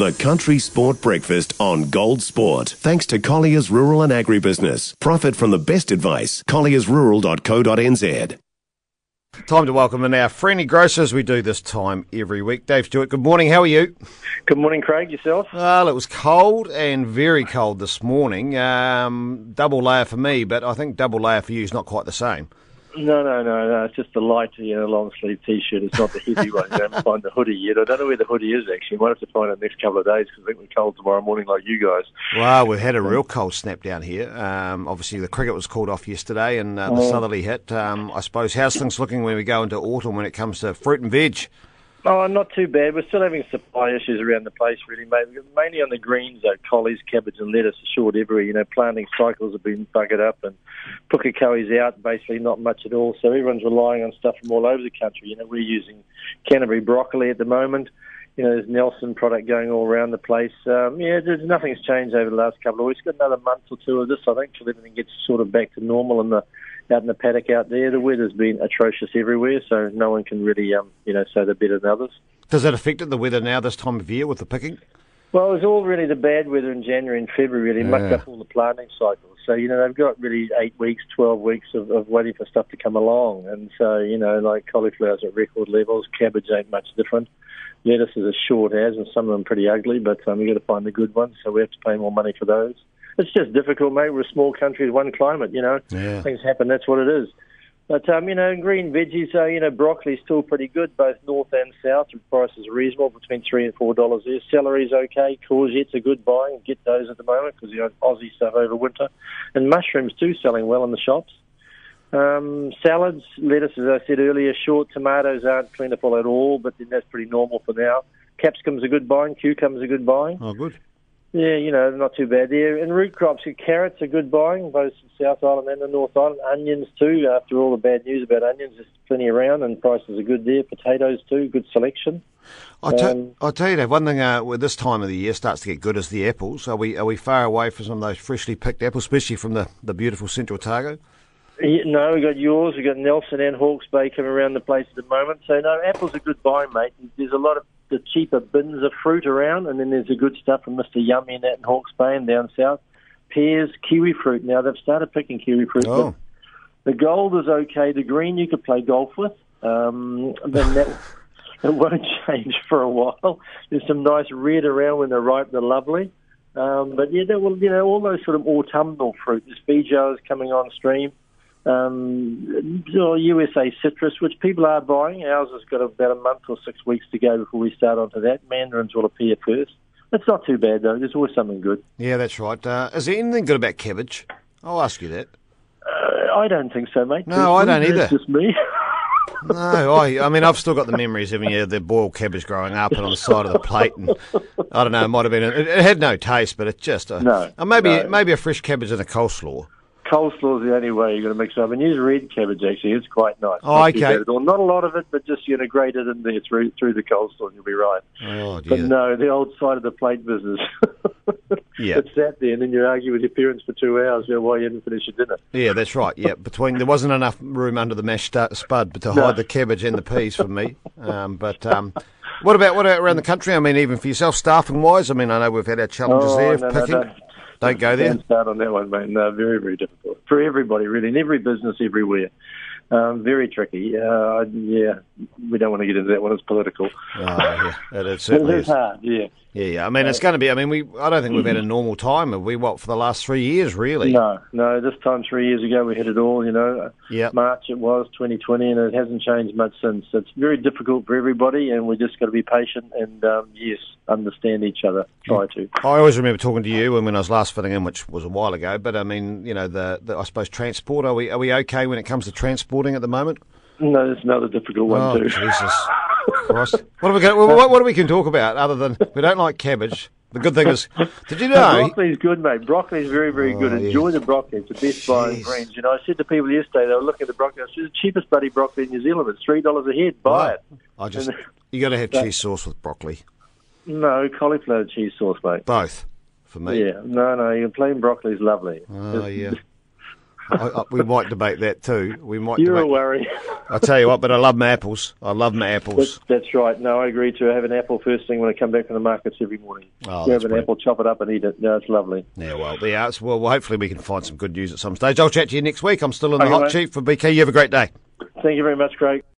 The Country Sport Breakfast on Gold Sport. Thanks to Collier's Rural and Agribusiness. Profit from the best advice. colliersrural.co.nz. Time to welcome in our friendly grocer as we do this time every week. Dave Stewart, good morning. How are you? Good morning, Craig. Yourself? Well, it was cold and very cold this morning. Um, double layer for me, but I think double layer for you is not quite the same. No, no, no, no. It's just the light, you know, long sleeve T-shirt. It's not the heavy one. You haven't find the hoodie yet. I don't know where the hoodie is actually. Might have to find it the next couple of days because I think we're cold tomorrow morning, like you guys. Well, we've had a real cold snap down here. Um, obviously, the cricket was called off yesterday, and uh, the Oh. southerly hit. Um, I suppose how's things looking when we go into autumn when it comes to fruit and veg? Oh, not too bad. We're still having supply issues around the place, really, mate. Mainly on the greens, though. Collies, cabbage, and lettuce are short everywhere. You know, planting cycles have been buggered up, and Pukekohe's out. Basically, not much at all. So everyone's relying on stuff from all over the country. You know, we're using Canterbury broccoli at the moment. You know, there's Nelson product going all around the place. Um, yeah, there's, nothing's changed over the last couple of weeks. Got another month or two of this, I think, till everything gets sort of back to normal and the out in the paddock out there. The weather's been atrocious everywhere, so no one can really, um, you know, say they're better than others. Does that affect the weather now this time of year with the picking? Well, it was all really the bad weather in January and February really mucked up all the planting cycles. So, you know, they've got really eight weeks, 12 weeks of, of waiting for stuff to come along. And so, you know, like cauliflower's at record levels, cabbage ain't much different. Lettuce is as short as, and some of them pretty ugly, but um, you've got to find the good ones, so we have to pay more money for those. It's just difficult, mate. We're a small country with one climate, you know. Yeah. Things happen, that's what it is. But, um, you know, green veggies, uh, you know, broccoli's still pretty good, both north and south. The prices are reasonable, between 3 and $4 there. Celery's okay. Courgettes are good buying. Get those at the moment because you know Aussie stuff over winter. And mushrooms, too, selling well in the shops. Um, salads, lettuce, as I said earlier, short. Tomatoes aren't plentiful at all, but then that's pretty normal for now. Capsicums are good buying. Cucumbers are good buying. Oh, good. Yeah, you know, not too bad there. And root crops, carrots are good buying, both the South Island and the North Island. Onions too, after all the bad news about onions, there's plenty around and prices are good there. Potatoes too, good selection. I tell, Um, I tell you, Dave, one thing uh, this time of the year starts to get good is the apples. Are we are we far away from some of those freshly picked apples, especially from the, the beautiful Central Otago? Yeah, no, we've got yours, we've got Nelson and Hawke's Bay coming around the place at the moment. So no, apples are good buying, mate. There's a lot of the cheaper bins of fruit around, and then there's the good stuff from Mr. Yummy and that in Hawke's Bay and down south. Pears, kiwi fruit. Now they've started picking kiwi fruit. Oh, The gold is okay. The green you could play golf with. Um, then that it won't change for a while. There's some nice red around when they're ripe. They're lovely. Um, but yeah, that will you know all those sort of autumnal fruit. There's Feijoas coming on stream. Um, or USA citrus, which people are buying. Ours has got about a month or six weeks to go before we start onto that. Mandarins will appear first. It's not too bad though. There's always something good. yeah, that's right. Uh, is there anything good about cabbage? I'll ask you that. Uh, I don't think so, mate. No, I don't either. Just me. No, I, I mean, I've still got the memories of yeah, the boiled cabbage growing up and on the side of the plate, and I don't know, it might have been, it, it had no taste, but it just, uh, No, uh, maybe no. maybe a fresh cabbage and a coleslaw. Coleslaw's the only way you're going to mix it up. And use red cabbage actually; it's quite nice. Oh, Not okay. Not a lot of it, but just you know, grate it in there through through the coleslaw, and you'll be right. Oh But no, the old side of the plate business. Yeah. It sat there, and then you argue with your parents for two hours about why you didn't finish your dinner. Yeah, that's right. Yeah, between there wasn't enough room under the mashed stu- spud to No. hide the cabbage and the peas for me. Um, but um, what about what about around the country? I mean, even for yourself, staffing wise. I mean, I know we've had our challenges Oh, there no, of no, picking. Don't- go there. Don't start on that one, mate. No, very, very difficult for everybody, really, in every business, everywhere. Um, very tricky. Uh, yeah, we don't want to get into that one. It's political. Oh, yeah, it, it It certainly is is. hard. Yeah. Yeah, yeah. I mean, it's going to be. I mean, we. I don't think we've had a normal time. Have we? What for the last three years, really? No, no. This time three years ago, we hit it all. You know, Yep. March it was 2020, and it hasn't changed much since. It's very difficult for everybody, and we just got to be patient and um, yes, understand each other. Try to. I always remember talking to you when, when I was last fitting in, which was a while ago. But I mean, you know, the, the I suppose transport. Are we are we okay when it comes to transporting at the moment? No, that's another difficult one Oh too. Jesus Christ! What are we going? Well, what, what do we can talk about other than we don't like cabbage? The good thing is, did you know? Broccoli's good, mate. Broccoli's very, very good. Oh, yeah. Enjoy the broccoli. It's the best buying greens. You know, I said to people yesterday, they were looking at the broccoli. I said, it's the cheapest bloody broccoli in New Zealand. It's $3 a head. Buy it. I just And- you got to have cheese sauce with broccoli. No, cauliflower cheese sauce, mate. Both for me. Yeah, no, no. Your plain broccoli's lovely. Oh yeah. I, I, we might debate that too. We might. You're debate. a worry. I tell you what, but I love my apples. I love my apples. That's, that's right. No, I agree to have an apple first thing when I come back from the markets every morning. Oh, you have an brilliant. apple, chop it up, and eat it. No, it's lovely. Yeah, well, yeah. It's, well, hopefully we can find some good news at some stage. I'll chat to you next week. I'm still in the Okay, hot mate. seat for BK. You have a great day. Thank you very much, Craig.